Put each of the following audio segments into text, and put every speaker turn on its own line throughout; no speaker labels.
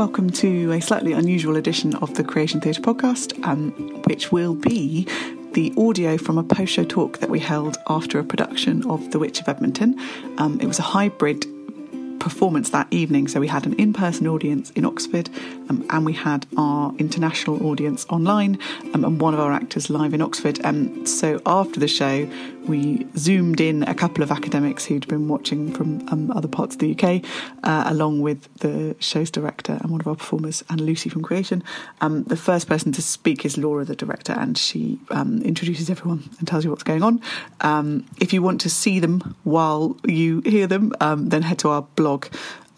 welcome to a slightly unusual edition of the Creation Theatre podcast, um, which will be the audio from a post show talk that we held after a production of The Witch of Edmonton. Um, it was a hybrid performance that evening. So we had an in person audience in Oxford um, and we had our international audience online um, and one of our actors live in Oxford. And um, so after the show, we zoomed in a couple of academics who'd been watching from um, other parts of the UK, uh, along with the show's director and one of our performers, and Lucy from Creation. Um, the first person to speak is Laura, the director, and she um, introduces everyone and tells you what's going on. if you want to see them while you hear them, then head to our blog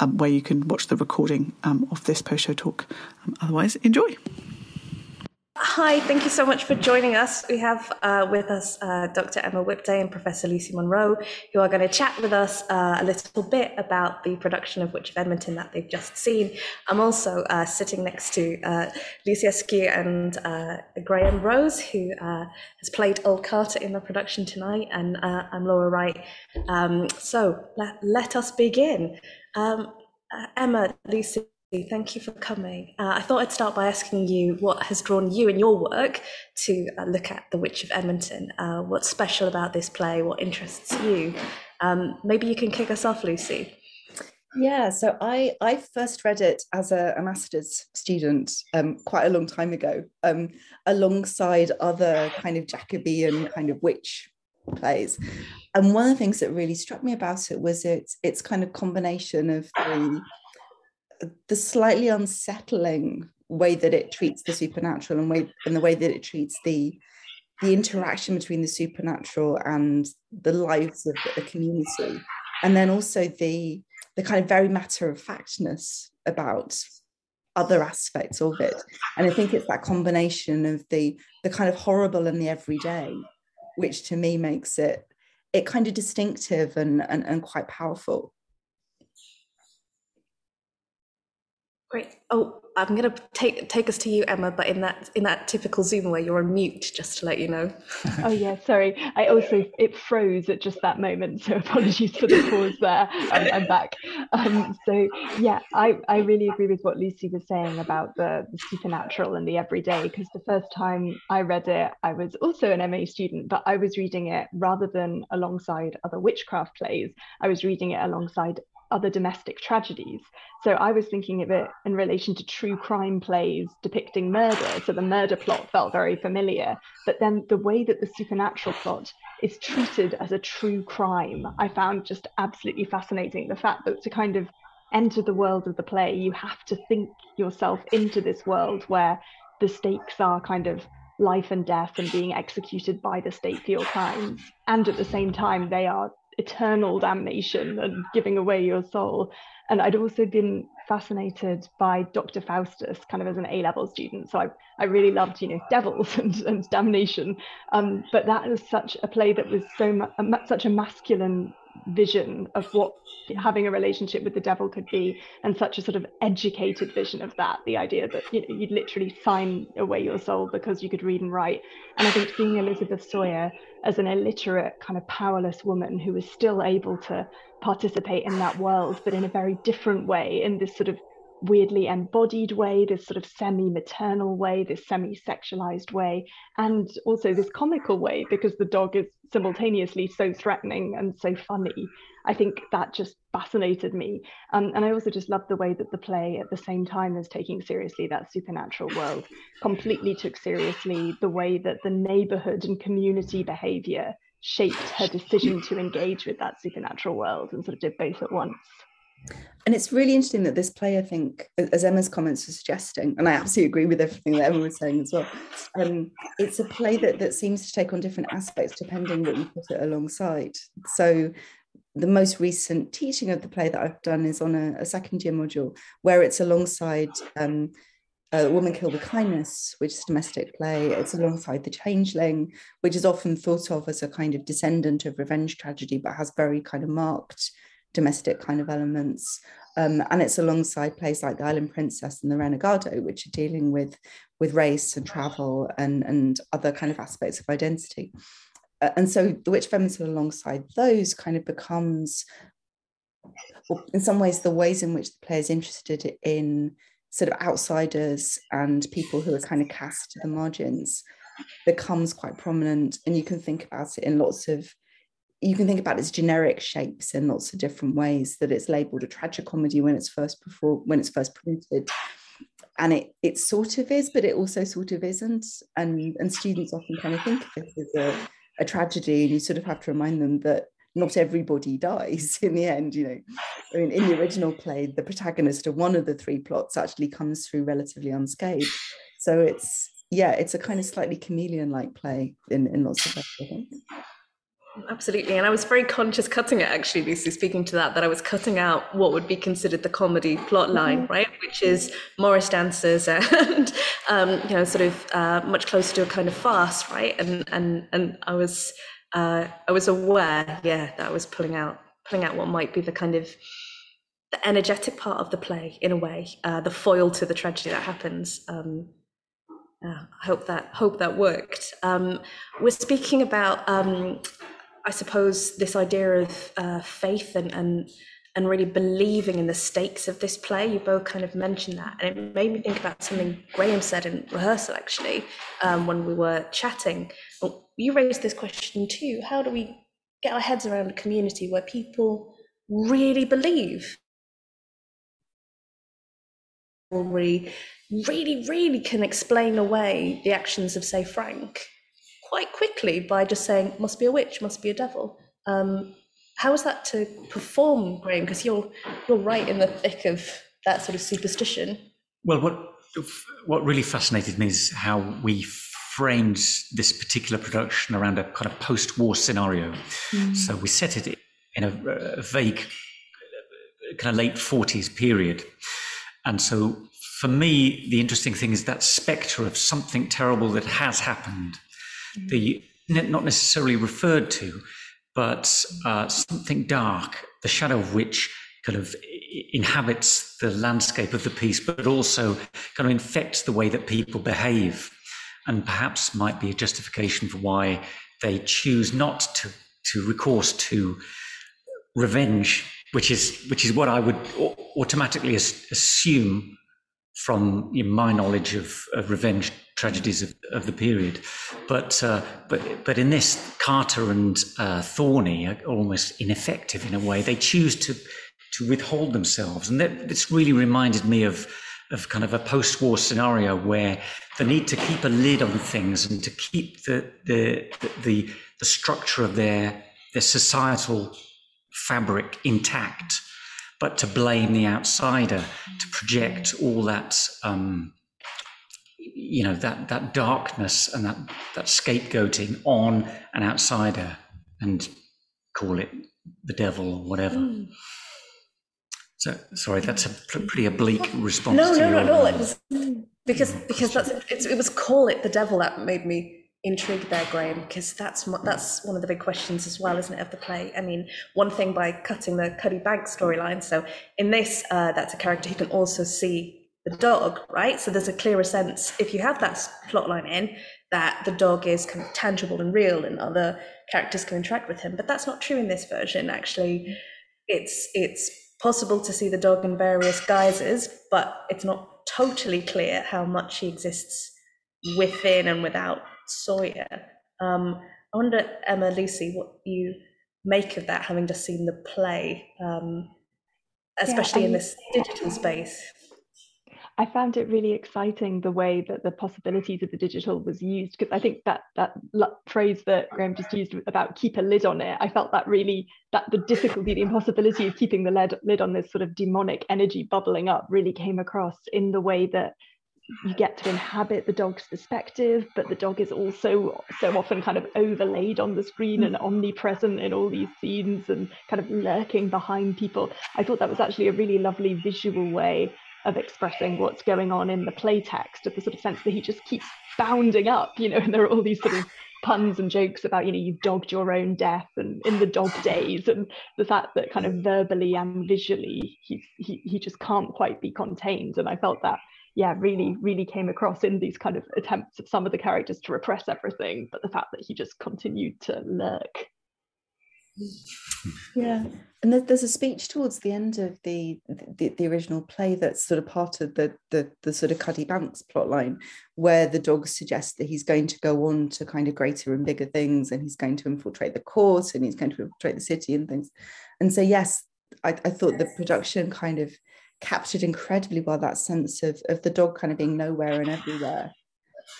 um, where you can watch the recording um, of this post show talk. Um, otherwise, enjoy.
Hi, thank you so much for joining us. We have uh, with us uh, Dr. Emma Whipday and Professor Lucy Munro, who are going to chat with us uh, a little bit about the production of Witch of Edmonton that they've just seen. I'm also uh, sitting next to uh, Lucy Askew and uh, Graham Rose, who has played Old Carter in the production tonight, and I'm Laura Wright. Um, so let, let us begin. Um, Emma, Lucy, Thank you for coming. Uh, I thought I'd start by asking you what has drawn you and your work to uh, look at The Witch of Edmonton. Uh, what's special about this play? What interests you? Um, maybe you can kick us off, Lucy.
Yeah, so I I first read it as a, a master's student um, quite a long time ago, um, alongside other kind of Jacobean kind of witch plays. And one of the things that really struck me about it was its its kind of combination of the the slightly unsettling way that it treats the supernatural and way and the way that it treats the the interaction between the supernatural and the lives of the community and then also the the kind of very matter of factness about other aspects of it and i think it's that combination of the the kind of horrible and the everyday which to me makes it it kind of distinctive and and, and quite powerful
Great. Oh, I'm going to take take us to you, Emma, but in that in that typical Zoom where you're on mute, just to let you know.
oh yeah, sorry. I also it froze at just that moment, so apologies for the pause there. I'm, I'm back. Um, so yeah, I I really agree with what Lucy was saying about the, the supernatural and the everyday. Because the first time I read it, I was also an MA student, but I was reading it rather than alongside other witchcraft plays. I was reading it alongside other domestic tragedies. So I was thinking of it in relation to true crime plays depicting murder. So the murder plot felt very familiar. But then the way that the supernatural plot is treated as a true crime, I found just absolutely fascinating. The fact that to kind of enter the world of the play, you have to think yourself into this world where the stakes are kind of life and death and being executed by the state for your crimes. And at the same time, they are eternal damnation and giving away your soul. And I'd also been fascinated by Dr. Faustus, kind of as an A level student. So I, I really loved, you know, devils and, and damnation. Um, but that was such a play that was so mu- such a masculine vision of what having a relationship with the devil could be and such a sort of educated vision of that the idea that you know, you'd literally sign away your soul because you could read and write. And i think seeing elizabeth sawyer as an illiterate kind of powerless woman who was still able to participate in that world but in a very different way in this sort of weirdly embodied way, this sort of semi maternal way, this semi sexualized way, and also this comical way because the dog is simultaneously so threatening and so funny. I think that just fascinated me. Um, and I also just loved the way that the play, at the same time as taking seriously that supernatural world, completely took seriously the way that the neighborhood and community behavior shaped her decision to engage with that supernatural world and sort of did both at once.
And it's really interesting that this play, I think, as Emma's comments are suggesting, and I absolutely agree with everything that Emma was saying as well. Um, it's a play that that seems to take on different aspects depending what you put it alongside. So the most recent teaching of the play that I've done is on a, a second year module where it's alongside um, a Woman Killed with Kindness, which is a domestic play. It's alongside The Changeling, which is often thought of as a kind of descendant of revenge tragedy, but has very kind of marked domestic kind of elements. Um, and it's alongside plays like The Island Princess and The Renegado, which are dealing with, with race and travel and, and other kind of aspects of identity. Uh, and so The Witch Feminism alongside those kind of becomes, in some ways, the ways in which the play is interested in sort of outsiders and people who are kind of cast to the margins becomes quite prominent and you can think about it in lots of you can think about its generic shapes in lots of different ways that it's labeled a tragicomedy when it's first before when it's first printed. And it it sort of is but it also sort of isn't. And and students often kind of think of it as a, a tragedy and you sort of have to remind them that not everybody dies in the end you know. I mean, in the original play the protagonist of one of the three plots actually comes through relatively unscathed. So it's yeah it's a kind of slightly chameleon like play in, in lots of ways
Absolutely. And I was very conscious cutting it actually, Lucy, speaking to that, that I was cutting out what would be considered the comedy plot line, mm-hmm. right? Which is Morris dancers and, um, you know, sort of uh, much closer to a kind of farce, right? And, and, and I was, uh, I was aware, yeah, that I was pulling out, pulling out what might be the kind of, the energetic part of the play in a way, uh, the foil to the tragedy that happens. Um, I hope that hope that worked. Um, we're speaking about um, I suppose this idea of uh, faith and, and and really believing in the stakes of this play. You both kind of mentioned that, and it made me think about something Graham said in rehearsal actually um, when we were chatting. You raised this question too. How do we get our heads around a community where people really believe? We really, really can explain away the actions of, say, Frank quite quickly by just saying, must be a witch, must be a devil. Um, how is that to perform, Graham? Because you're you're right in the thick of that sort of superstition.
Well, what what really fascinated me is how we framed this particular production around a kind of post-war scenario. Mm. So we set it in a, a vague kind of late 40s period. And so for me, the interesting thing is that spectre of something terrible that has happened the not necessarily referred to, but uh, something dark, the shadow of which kind of inhabits the landscape of the piece, but also kind of infects the way that people behave, and perhaps might be a justification for why they choose not to to recourse to revenge, which is which is what I would automatically assume from my knowledge of, of revenge tragedies of, of the period. But, uh, but, but in this, Carter and uh, Thorney are almost ineffective in a way. They choose to, to withhold themselves. And this really reminded me of, of kind of a post-war scenario where the need to keep a lid on things and to keep the, the, the, the structure of their, their societal fabric intact, but to blame the outsider, to project all that um, you know that that darkness and that that scapegoating on an outsider and call it the devil or whatever. Mm. So sorry, that's a pretty oblique response.
No, no,
no,
no. It was because because that's it was call it the devil that made me intrigued there, Graham, because that's that's one of the big questions as well, isn't it, of the play? I mean, one thing by cutting the Cuddy Bank storyline. So in this, uh, that's a character who can also see the dog, right? So there's a clearer sense if you have that plot line in that the dog is kind of tangible and real and other characters can interact with him. But that's not true in this version. Actually, it's it's possible to see the dog in various guises, but it's not totally clear how much he exists within and without Sawyer. Um, I wonder, Emma, Lucy, what you make of that, having just seen the play, um, especially yeah, in this digital space.
I found it really exciting the way that the possibilities of the digital was used because I think that that phrase that Graham just used about keep a lid on it, I felt that really that the difficulty, the impossibility of keeping the lid, lid on this sort of demonic energy bubbling up really came across in the way that you get to inhabit the dog's perspective, but the dog is also so often kind of overlaid on the screen and mm. omnipresent in all these scenes and kind of lurking behind people. I thought that was actually a really lovely visual way of expressing what's going on in the play text of the sort of sense that he just keeps bounding up, you know, and there are all these sort of puns and jokes about, you know, you've dogged your own death and in the dog days and the fact that kind of verbally and visually he, he, he just can't quite be contained. And I felt that, yeah, really, really came across in these kind of attempts of some of the characters to repress everything, but the fact that he just continued to lurk.
Yeah. and there's a speech towards the end of the, the, the original play that's sort of part of the the, the sort of Cuddy Banks plotline, where the dog suggests that he's going to go on to kind of greater and bigger things, and he's going to infiltrate the court, and he's going to infiltrate the city and things. And so, yes, I, I thought the production kind of captured incredibly well that sense of of the dog kind of being nowhere and everywhere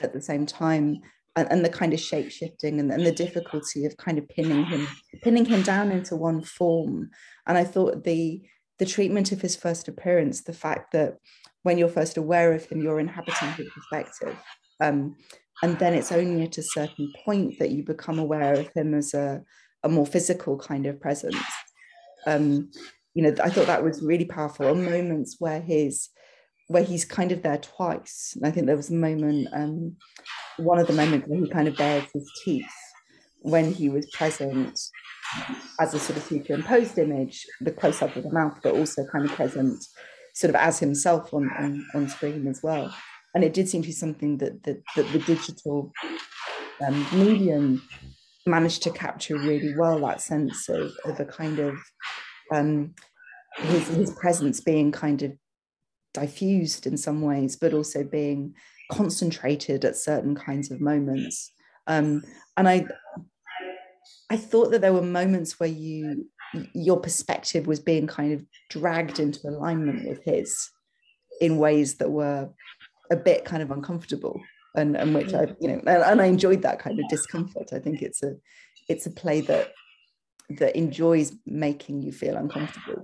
at the same time and, and the kind of shape shifting and, and the difficulty of kind of pinning him pinning him down into one form. And i thought the the treatment of his first appearance the fact that when you're first aware of him you're inhabiting his perspective um, and then it's only at a certain point that you become aware of him as a, a more physical kind of presence. Um, you know i thought that was really powerful. On moments where his where he's kind of there twice. And I think there was a moment, um, one of the moments where he kind of bares his teeth when he was present as a sort of superimposed image, the close up of the mouth, but also kind of present sort of as himself on, on, on screen as well. And it did seem to be something that, that, that the digital um, medium managed to capture really well that sense of, of a kind of um, his, his presence being kind of diffused in some ways, but also being concentrated at certain kinds of moments. Um, and I, I thought that there were moments where you, your perspective was being kind of dragged into alignment with his, in ways that were a bit kind of uncomfortable, and and which I, you know, and, and I enjoyed that kind of discomfort. I think it's a, it's a play that that enjoys making you feel uncomfortable.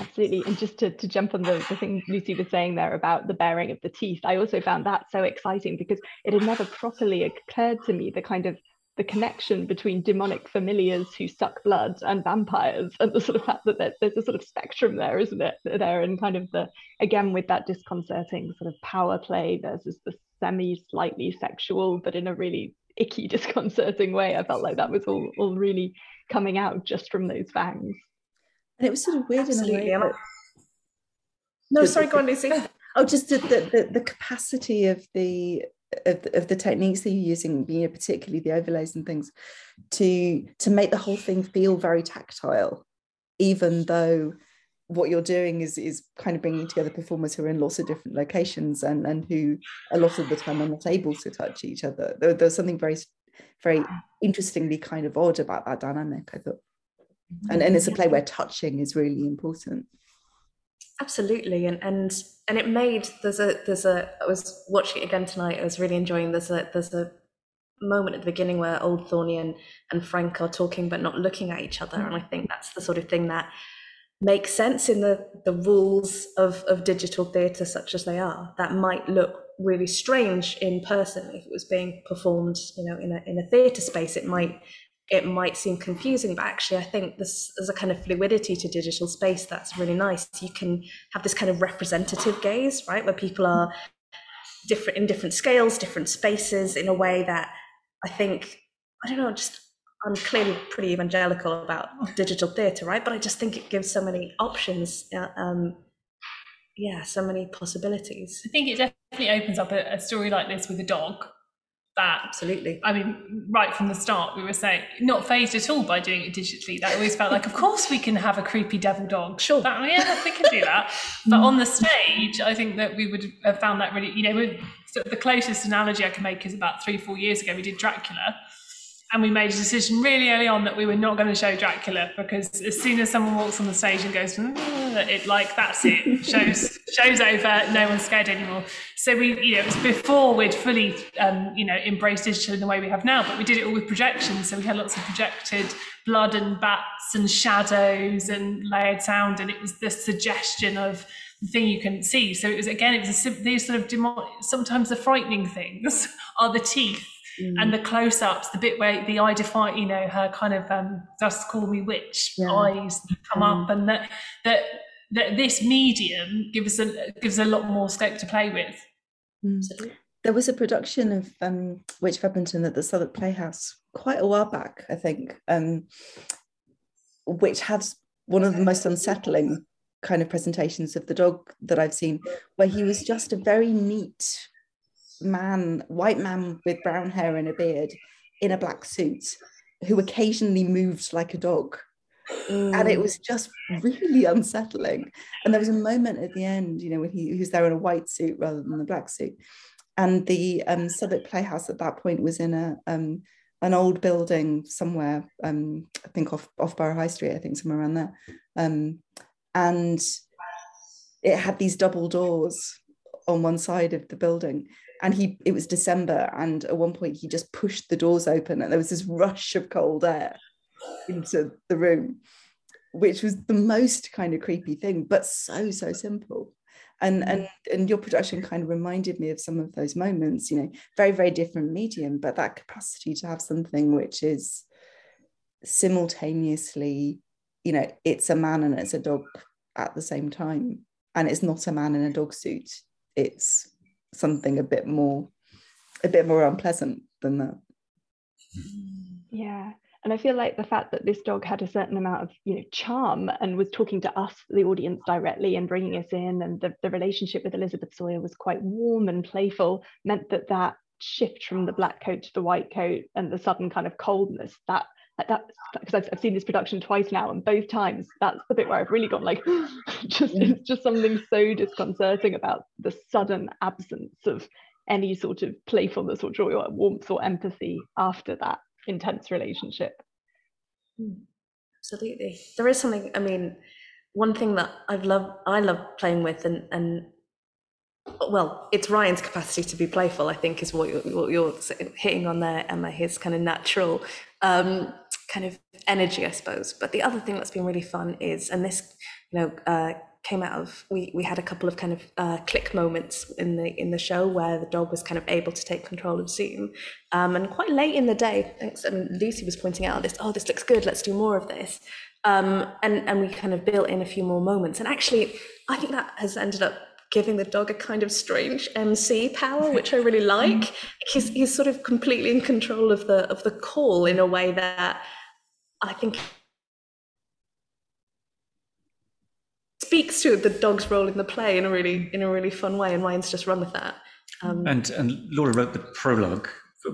Absolutely. And just to, to jump on the, the thing Lucy was saying there about the baring of the teeth, I also found that so exciting because it had never properly occurred to me the kind of the connection between demonic familiars who suck blood and vampires and the sort of fact that there's a sort of spectrum there isn't it there and kind of the again with that disconcerting sort of power play versus the semi slightly sexual but in a really icky disconcerting way i felt like that was all, all really coming out just from those fangs
and it was sort of weird Absolutely. in a way.
no, sorry, go on, Lucy.
Oh, just the, the, the capacity of the of, of the techniques that you're using, you know, particularly the overlays and things, to to make the whole thing feel very tactile, even though what you're doing is is kind of bringing together performers who are in lots of different locations and and who a lot of the time are not able to touch each other. There, there's something very very interestingly kind of odd about that dynamic. I thought and, and it's a play where touching is really important.
Absolutely. And and and it made there's a there's a i was watching it again tonight i was really enjoying there's a there's a moment at the beginning where old Thorney and, and frank are talking but not looking at each other and i think that's the sort of thing that makes sense in the the rules of of digital theatre such as they are. That might look really strange in person if it was being performed you know in a in a theatre space. It might it might seem confusing, but actually, I think this, there's a kind of fluidity to digital space that's really nice. You can have this kind of representative gaze, right, where people are different in different scales, different spaces, in a way that I think I don't know, just I'm clearly pretty evangelical about digital theatre, right? But I just think it gives so many options. Uh, um, yeah, so many possibilities.
I think it definitely opens up a, a story like this with a dog that.
Absolutely.
I mean right from the start we were saying not fazed at all by doing it digitally. That always felt like of course we can have a creepy devil dog.
Sure.
That, yeah we can do that. But on the stage i think that we would have found that really you know the closest analogy i can make is about three four years ago we did dracula and we made a decision really early on that we were not going to show Dracula because as soon as someone walks on the stage and goes, it like that's it, shows shows over, no one's scared anymore. So we, you know, it was before we'd fully, um, you know, embraced digital in the way we have now, but we did it all with projections. So we had lots of projected blood and bats and shadows and layered sound, and it was the suggestion of the thing you can see. So it was again, it was a, these sort of demo- sometimes the frightening things are the teeth Mm. And the close ups, the bit where the eye define, you know, her kind of um, just call me witch yeah. eyes come mm. up, and that that that this medium gives a gives a lot more scope to play with.
Mm. There was a production of um, Witch of Edmonton at the Southwark Playhouse quite a while back, I think, um, which had one of the most unsettling kind of presentations of the dog that I've seen, where he was just a very neat man, white man with brown hair and a beard in a black suit who occasionally moved like a dog. Mm. And it was just really unsettling. And there was a moment at the end, you know, when he, he was there in a white suit rather than the black suit. And the um, Southwark Playhouse at that point was in a um, an old building somewhere, um, I think off, off Borough High Street, I think somewhere around there. Um, and it had these double doors on one side of the building and he it was december and at one point he just pushed the doors open and there was this rush of cold air into the room which was the most kind of creepy thing but so so simple. And mm. and and your production kind of reminded me of some of those moments you know very very different medium but that capacity to have something which is simultaneously you know it's a man and it's a dog at the same time and it's not a man in a dog suit. It's something a bit more a bit more unpleasant than that.
Yeah. And i feel like the fact that this dog had a certain amount of you know charm and was talking to us the audience directly and bringing us in and the, the relationship with elizabeth sawyer was quite warm and playful meant that that shift from the black coat to the white coat and the sudden kind of coldness that that because I've, I've seen this production twice now and both times that's the bit where I've really gone like just it's just something so disconcerting about the sudden absence of any sort of playfulness or joy or warmth or empathy after that intense relationship
hmm. absolutely there is something I mean one thing that I've loved I love playing with and and well, it's Ryan's capacity to be playful, I think, is what you're, what you're hitting on there, Emma. His kind of natural um, kind of energy, I suppose. But the other thing that's been really fun is, and this, you know, uh, came out of we we had a couple of kind of uh, click moments in the in the show where the dog was kind of able to take control of Zoom, um, and quite late in the day, I mean, Lucy was pointing out this. Oh, this looks good. Let's do more of this. Um, and and we kind of built in a few more moments. And actually, I think that has ended up giving the dog a kind of strange MC power, which I really like. He's he's sort of completely in control of the of the call in a way that I think speaks to the dog's role in the play in a really in a really fun way, and Ryan's just run with that.
Um, and and Laura wrote the prologue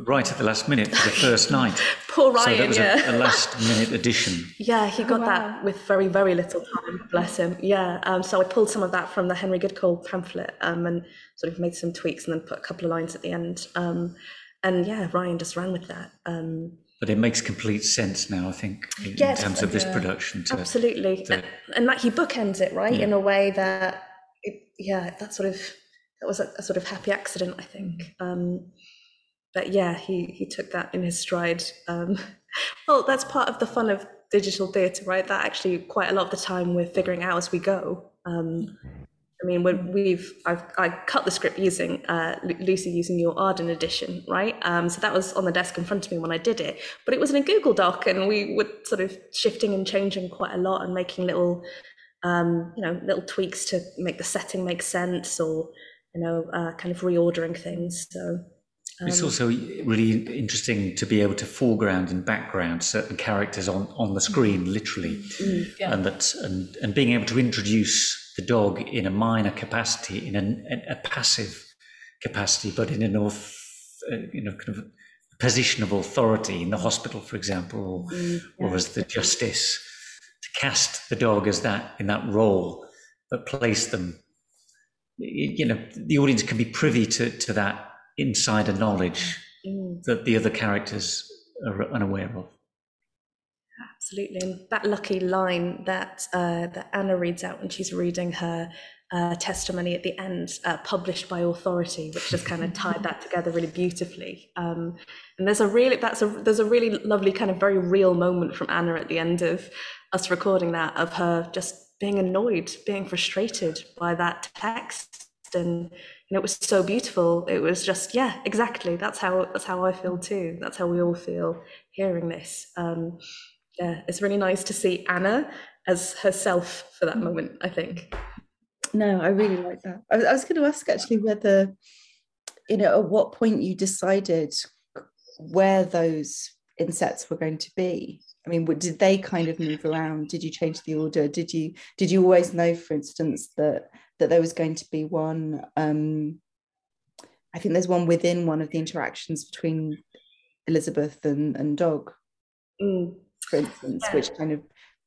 right at the last minute for the first night.
Poor Ryan,
so that was
yeah.
a, a, last minute addition.
Yeah, he got oh, wow. that with very very little time. Bless him. Yeah. Um, so I pulled some of that from the Henry Goodcole pamphlet um, and sort of made some tweaks and then put a couple of lines at the end. Um, and yeah, Ryan just ran with that.
But it makes complete sense now, I think, in, yes, terms of this production.
To, absolutely, to, and, and that he bookends it right yeah. in a way that, it, yeah, that sort of that was a, a, sort of happy accident, I think. Um, but yeah, he he took that in his stride. Um, well, that's part of the fun of digital theatre, right? That actually quite a lot of the time we're figuring out as we go. Um, I mean, when we've I've I cut the script using uh, Lucy using your Arden edition, right? Um, so that was on the desk in front of me when I did it, but it was in a Google Doc, and we were sort of shifting and changing quite a lot and making little, um, you know, little tweaks to make the setting make sense, or you know, uh, kind of reordering things. So
um, it's also really interesting to be able to foreground and background certain characters on, on the screen, literally, mm, yeah. and that and, and being able to introduce the dog in a minor capacity, in a, a passive capacity, but in an auth, uh, you know kind of position of authority in the hospital, for example, or, mm, yeah. or as the justice, to cast the dog as that in that role, but place them. You know, the audience can be privy to to that insider knowledge mm. that the other characters are unaware of.
Absolutely, and that lucky line that uh, that Anna reads out when she's reading her uh, testimony at the end, uh, published by authority, which just kind of tied that together really beautifully. Um, and there's a really that's a there's a really lovely kind of very real moment from Anna at the end of us recording that of her just being annoyed, being frustrated by that text, and and it was so beautiful it was just yeah exactly that's how that's how i feel too that's how we all feel hearing this um yeah it's really nice to see anna as herself for that moment i think
no i really like that i was, I was going to ask actually whether you know at what point you decided where those insets were going to be I mean, did they kind of move around? Did you change the order? Did you did you always know, for instance, that that there was going to be one. Um, I think there's one within one of the interactions between Elizabeth and, and Dog, mm. For instance, yeah. which kind of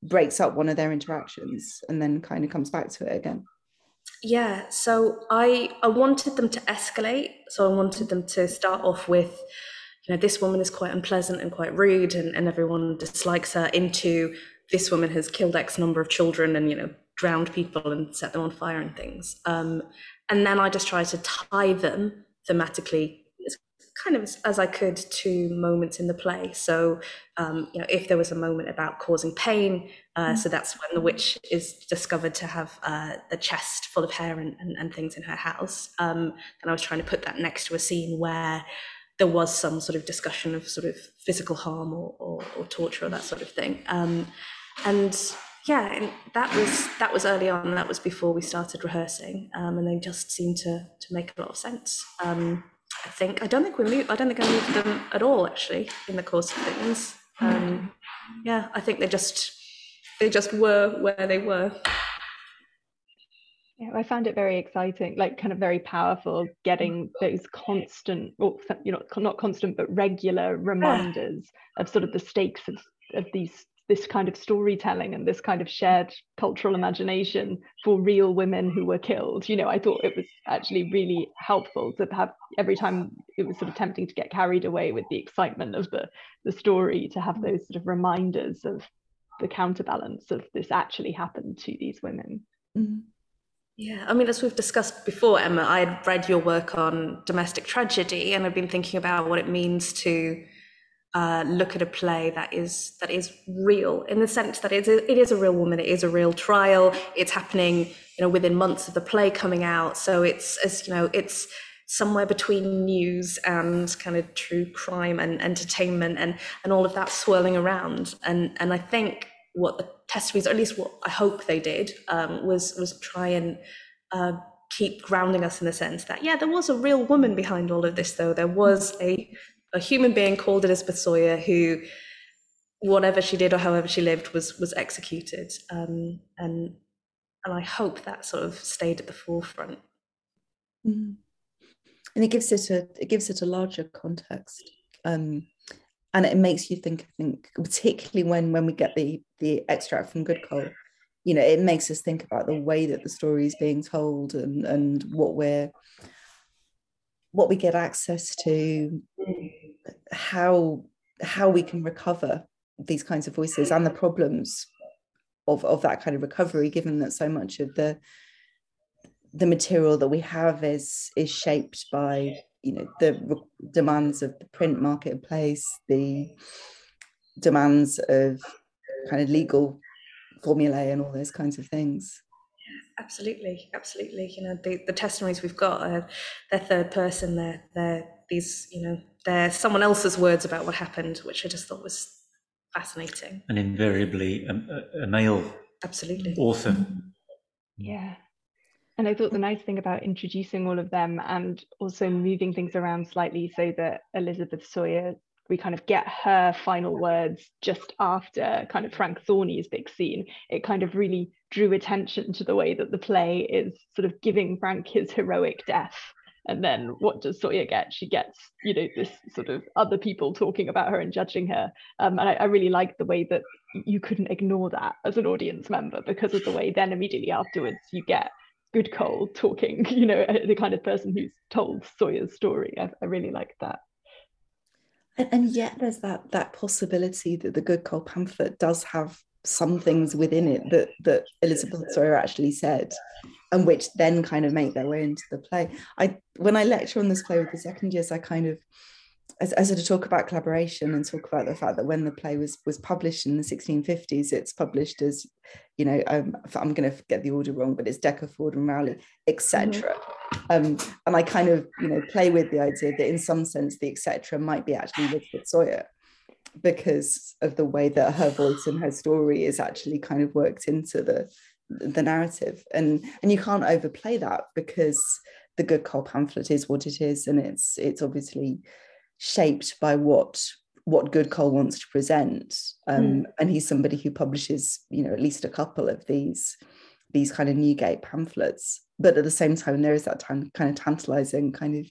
breaks up one of their interactions and then kind of comes back to it again.
Yeah so i i wanted them to escalate. So i wanted them to start off with you know this woman is quite unpleasant and quite rude and, and everyone dislikes her into this woman has killed x number of children and you know drowned people and set them on fire and things. Um, and then i just try to tie them thematically kind of as I could to moments in the play. So, um, you know, if there was a moment about causing pain, uh, so that's when the witch is discovered to have uh, a chest full of hair and, and, and things in her house. Um, and I was trying to put that next to a scene where there was some sort of discussion of sort of physical harm or, or, or torture or that sort of thing. Um, and yeah, and that was that was early on. That was before we started rehearsing, um, and they just seemed to to make a lot of sense. I think I don't think we moved. I don't think I moved them at all actually in the course of things. Um, yeah, I think they just they just were where they were.
Yeah, I found it very exciting, like kind of very powerful, getting those constant, or you know, not constant, but regular reminders of sort of the stakes of, of these this kind of storytelling and this kind of shared cultural imagination for real women who were killed. You know, I thought it was actually really helpful to have every time it was sort of tempting to get carried away with the excitement of the, the story to have those sort of reminders of the counterbalance of this actually happened to these women.
Mm-hmm. Yeah, I mean, as we've discussed before, Emma, I had read your work on domestic tragedy and I've been thinking about what it means to uh, look at a play that is that is real in the sense that it is, it is a real woman, it is a real trial. It's happening, you know, within months of the play coming out. So it's as you know, it's somewhere between news and kind of true crime and entertainment and and all of that swirling around. And and I think what the testimonies, or at least what I hope they did, um, was was try and uh, keep grounding us in the sense that yeah, there was a real woman behind all of this, though there was a a human being called Elizabeth Sawyer who whatever she did or however she lived was was executed um, and and I hope that sort of stayed at the forefront
mm. and it gives it a it gives it a larger context um, and it makes you think I think particularly when when we get the the extract from Goodcole you know it makes us think about the way that the story is being told and and what we're what we get access to how how we can recover these kinds of voices and the problems of, of that kind of recovery given that so much of the the material that we have is is shaped by you know the demands of the print marketplace the demands of kind of legal formulae and all those kinds of things.
Absolutely absolutely. You know the, the testimonies we've got are they're third person they're they're these you know they're someone else's words about what happened which i just thought was fascinating.
And invariably a, a male
absolutely.
author.
Yeah. And I thought the nice thing about introducing all of them and also moving things around slightly so that Elizabeth Sawyer we kind of get her final words just after kind of Frank Thorney's big scene, it kind of really drew attention to the way that the play is sort of giving Frank his heroic death. And then what does Sawyer get? She gets, you know, this sort of other people talking about her and judging her. Um, and I, I really like the way that you couldn't ignore that as an audience member because of the way then immediately afterwards you get Goodcole talking, you know, the kind of person who's told Sawyer's story. I, I really like that
and, and yet there's that that possibility that the Goodcole pamphlet does have some things within it that that Elizabeth Sawyer actually said, and which then kind of make their way into the play. I when I lecture on this play with the second years, I kind of as, as to talk about collaboration and talk about the fact that when the play was was published in the 1650s, it's published as, you know, um, I'm going to get the order wrong, but it's Dekker, Ford, and Rowley, etc. Mm-hmm. Um, and I kind of, you know, play with the idea that in some sense the etc. might be actually Elizabeth Sawyer because of the way that her voice and her story is actually kind of worked into the the narrative. And and you can't overplay that because the Goodcole pamphlet is what it is. And it's it's obviously shaped by what what Goodcole wants to present. Um, mm. and he's somebody who publishes you know at least a couple of these these kind of newgate pamphlets. But at the same time there is that time kind of tantalizing kind of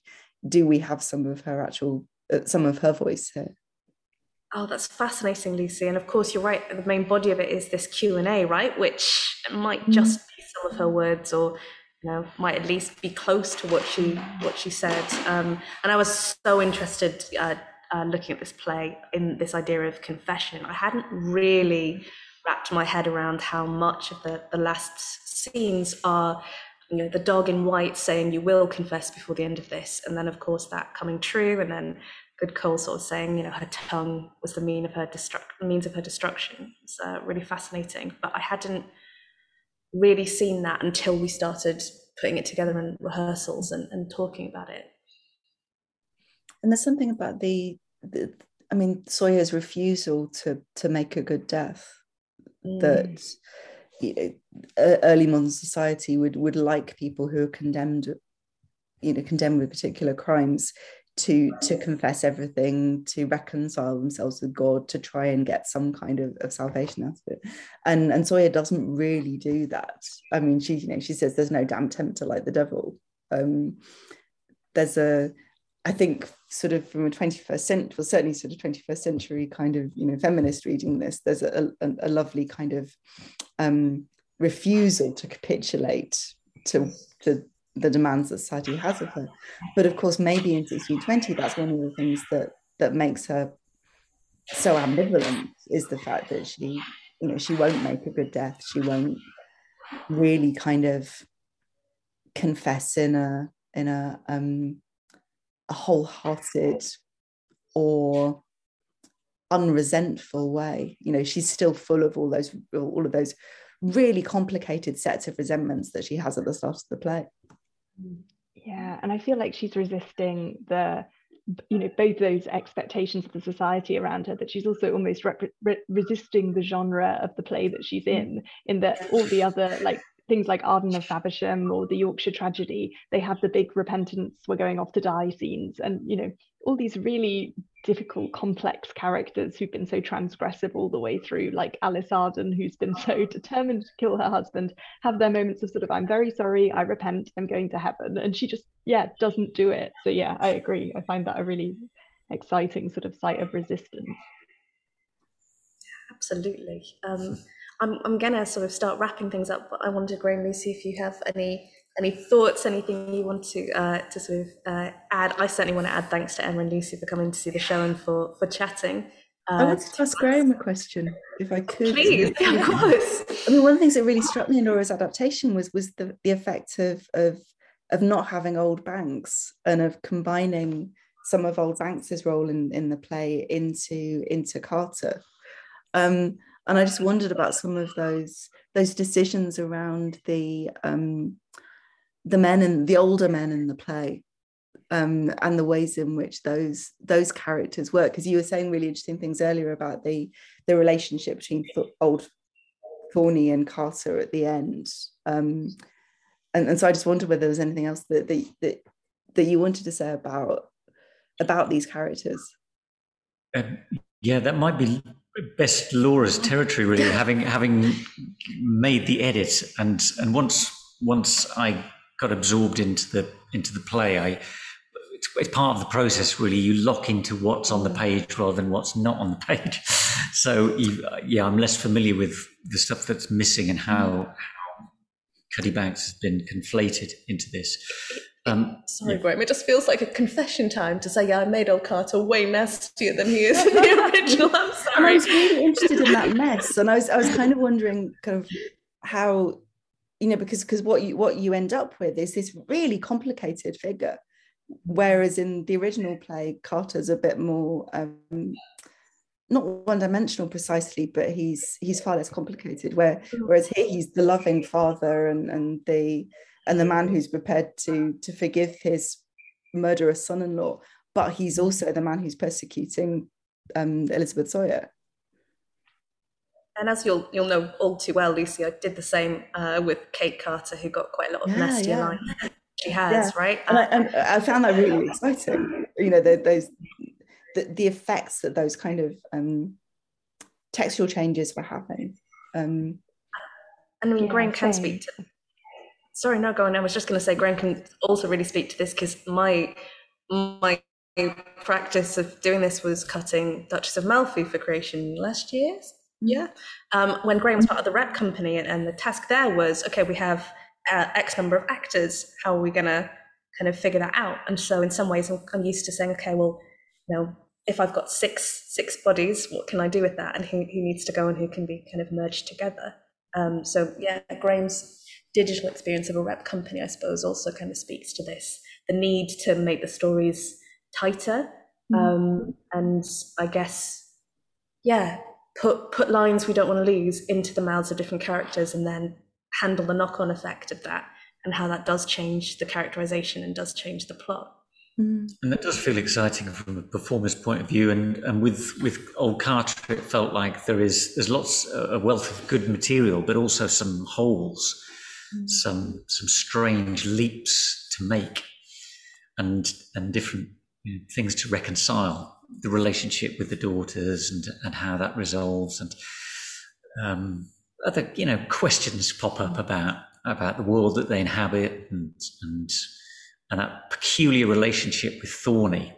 do we have some of her actual uh, some of her voice here
Oh, that's fascinating, Lucy. And of course, you're right. The main body of it is this Q and A, right? Which might mm. just be some of her words, or you know, might at least be close to what she what she said. Um, and I was so interested uh, uh, looking at this play in this idea of confession. I hadn't really wrapped my head around how much of the the last scenes are you know the dog in white saying you will confess before the end of this and then of course that coming true and then Goodcole sort of saying, you know, her tongue was the mean of her destruct means of her destruction. It's uh, really fascinating. But I hadn't really seen that until we started putting it together in rehearsals and, and talking about it.
And there's something about the, the I mean, Sawyer's refusal to to make a good death mm. that you know, early modern society would would like people who are condemned you know condemned with particular crimes to to confess everything to reconcile themselves with god to try and get some kind of, of salvation out of it. And and sawyer doesn't really do that. I mean she you know she says there's no damn tempter like the devil. Um there's a i think sort of from a 21st century well certainly sort of 21st century kind of you know feminist reading this there's a, a, a lovely kind of um refusal to capitulate to to the demands that society has of her. But of course, maybe in 1620, that's one of the things that that makes her so ambivalent is the fact that she, you know, she won't make a good death. She won't really kind of confess in a in a um a wholehearted or unresentful way. You know, she's still full of all those all of those really complicated sets of resentments that she has at the start of the play.
Yeah, and I feel like she's resisting the you know both those expectations of the society around her that she's also almost re- resisting the genre of the play that she's in in that all the other like things like Arden of Faversham or the Yorkshire tragedy, they have the big repentance, we're going off to die scenes. And, you know, all these really difficult, complex characters who've been so transgressive all the way through, like Alice Arden, who's been so determined to kill her husband, have their moments of sort of, I'm very sorry, I repent, I'm going to heaven. And she just, yeah, doesn't do it. So, yeah, I agree. I find that a really exciting sort of site of resistance.
Absolutely. Um, I'm, I'm gonna sort of start wrapping things up, but I wanted Graham Lucy if you have any any thoughts, anything you want to uh, to sort of uh, add. I certainly want to add thanks to Emma and Lucy for coming to see the show and for for chatting.
Uh, I wanted to ask Graham a question, if I could.
Please, yeah, of course.
I mean, one of the things that really struck me in Laura's adaptation was was the, the effect of of of not having old Banks and of combining some of old Banks's role in, in the play into into Carter. Um, and I just wondered about some of those those decisions around the um, the men and the older men in the play um, and the ways in which those those characters work. Because you were saying really interesting things earlier about the the relationship between old Thorney and Carter at the end. Um, and, and so I just wondered whether there was anything else that, that that that you wanted to say about about these characters.
Um, yeah, that might be best Laura's territory, really, having having made the edit, and and once once I got absorbed into the into the play, I it's, it's part of the process. Really, you lock into what's on the page rather than what's not on the page. So you, yeah, I'm less familiar with the stuff that's missing and how how Cuddy Banks has been conflated into this.
Um, Sorry, yeah. Graham. It just feels like a confession time to say, "Yeah, I made old Carter way nastier than he is in the original." I'm sorry.
And I was really interested in that mess, and I was I was kind of wondering, kind of how, you know, because because what you what you end up with is this really complicated figure, whereas in the original play, Carter's a bit more. Um, not one-dimensional precisely, but he's he's far less complicated. Where whereas here he's the loving father and and the and the man who's prepared to to forgive his murderous son-in-law but he's also the man who's persecuting um, Elizabeth Sawyer.
And as you'll you'll know all too well, Lucy, I did the same uh, with Kate Carter, who got quite a lot of yeah, nasty yeah. line. She has, yeah. right?
And, I, and I, found that really exciting. You know, the, those the, the effects that those kind of um, textual changes were having. Um,
and I mean, Graham can speak to sorry, no, go on. I was just going to say, Graham can also really speak to this because my my practice of doing this was cutting Duchess of Malfi for creation last year. Yeah. Um, when Graham was part of the rep company, and, and the task there was okay, we have uh, X number of actors. How are we going to kind of figure that out? And so, in some ways, I'm, I'm used to saying, okay, well, you know, if I've got six six bodies, what can I do with that? And who, who needs to go and who can be kind of merged together? Um, so yeah, Graham's digital experience of a rep company, I suppose, also kind of speaks to this: the need to make the stories tighter, mm-hmm. um, and I guess, yeah, put put lines we don't want to lose into the mouths of different characters, and then handle the knock-on effect of that, and how that does change the characterization and does change the plot.
Mm. And that does feel exciting from a performer's point of view. And, and with, with Old Carter, it felt like there is there's lots a wealth of good material, but also some holes, mm. some some strange leaps to make, and and different you know, things to reconcile. The relationship with the daughters and and how that resolves, and um, other you know questions pop up about about the world that they inhabit and and and that peculiar relationship with Thorney,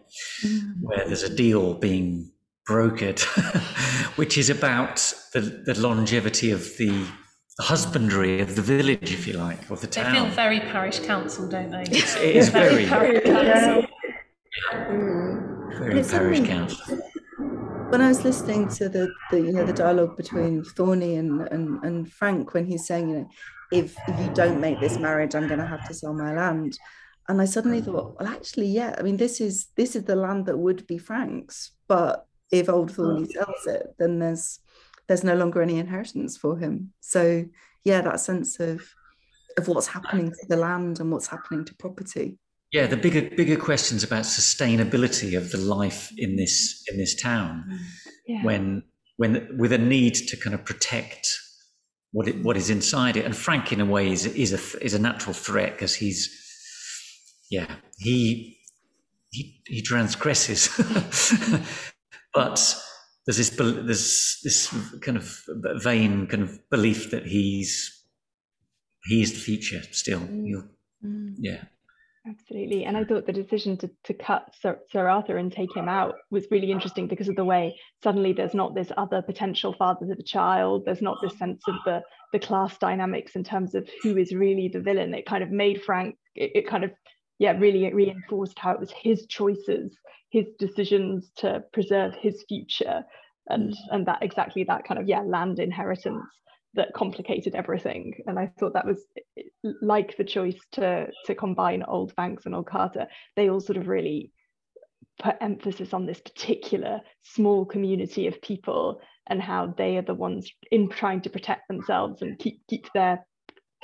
mm. where there's a deal being brokered, which is about the, the longevity of the, the, husbandry of the village, if you like, or the town.
They feel very parish council, don't they?
It's, it is very, very parish council. Mm. Parish council.
When I was listening to the, the you know the dialogue between Thorney and, and, and Frank when he's saying, you know, if if you don't make this marriage, I'm going to have to sell my land and I suddenly thought, well, actually, yeah. I mean, this is this is the land that would be Frank's, but if Old Thorney mm. sells it, then there's there's no longer any inheritance for him. So yeah, that sense of of what's happening to the land and what's happening to property.
Yeah, the bigger bigger questions about sustainability of the life in this in this town, mm. yeah. when when with a need to kind of protect what it, what is inside it. And Frank, in a way, is is a is a natural threat because he's yeah, he he, he transgresses, but there's this there's this kind of vain kind of belief that he's he is the future still. Mm. Mm. Yeah.
Absolutely. And I thought the decision to, to cut Sir, Sir, Arthur and take him out was really interesting because of the way suddenly there's not this other potential father to the child. There's not this sense of the, the class dynamics in terms of who is really the villain. It kind of made Frank, it, it kind of yeah, really reinforced how it was his choices, his decisions to preserve his future, and mm. and that exactly that kind of yeah land inheritance that complicated everything. And I thought that was like the choice to to combine Old Banks and Old Carter. They all sort of really put emphasis on this particular small community of people and how they are the ones in trying to protect themselves and keep keep their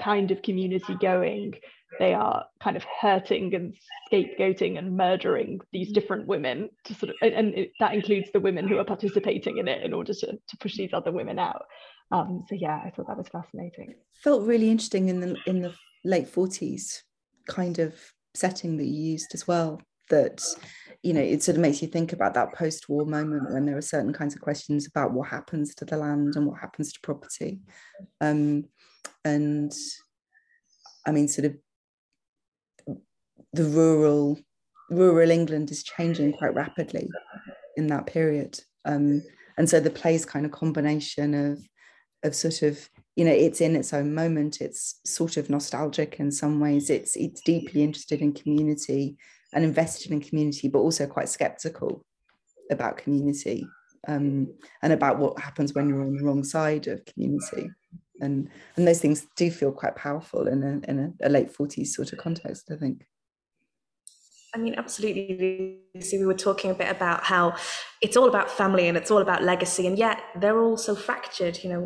kind of community going they are kind of hurting and scapegoating and murdering these different women to sort of and, it, that includes the women who are participating in it in order to, to push these other women out. Um, so yeah i thought that was fascinating.
Felt really interesting in the in the late 40s kind of setting that you used as well that you know it sort of makes you think about that post-war moment when there are certain kinds of questions about what happens to the land and what happens to property. Um, and I mean, sort of the rural rural England is changing quite rapidly in that period. Um, and so the play's kind of combination of of sort of you know it's in its own moment. It's sort of nostalgic in some ways. It's it's deeply interested in community and invested in community but also quite skeptical about community um, and about what happens when you're on the wrong side of community. And and those things do feel quite powerful in a in a, a late 40s sort of context i think
I mean, absolutely, Lucy. We were talking a bit about how it's all about family and it's all about legacy, and yet they're all so fractured. You know,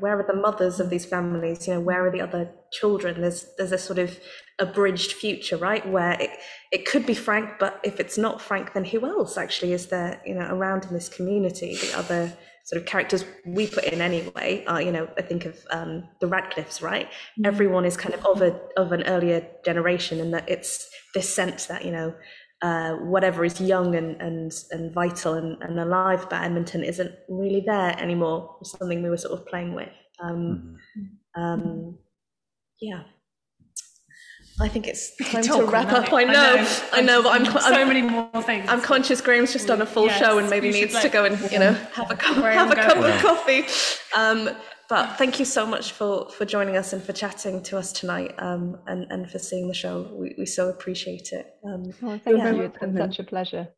where are the mothers of these families? You know, where are the other children? There's there's a sort of abridged future, right? Where it it could be Frank, but if it's not Frank, then who else actually is there? You know, around in this community, the other sort of characters we put in anyway are you know I think of um, the Radcliffes right mm-hmm. everyone is kind of of a of an earlier generation and that it's this sense that you know uh, whatever is young and and and vital and, and alive about Edmonton isn't really there anymore it's something we were sort of playing with um, mm-hmm. um, yeah I think it's time to wrap up. I know, I know, I know, but I'm,
I'm so many more things.
I'm conscious Graham's just done a full
Yes,
show and maybe needs
like,
to go and you know have a cup, have a
go.
cup of
Yeah.
coffee. Um, but thank you so much for for joining us and for chatting to us tonight um, and and for seeing the show. We, we so appreciate it. Um,
Well, thank
Yeah.
you. It's been such a pleasure.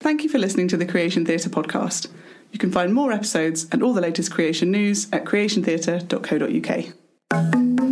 Thank you for listening to the Creation Theatre podcast. You can find more episodes and all the latest creation news at creationtheatre.co.uk.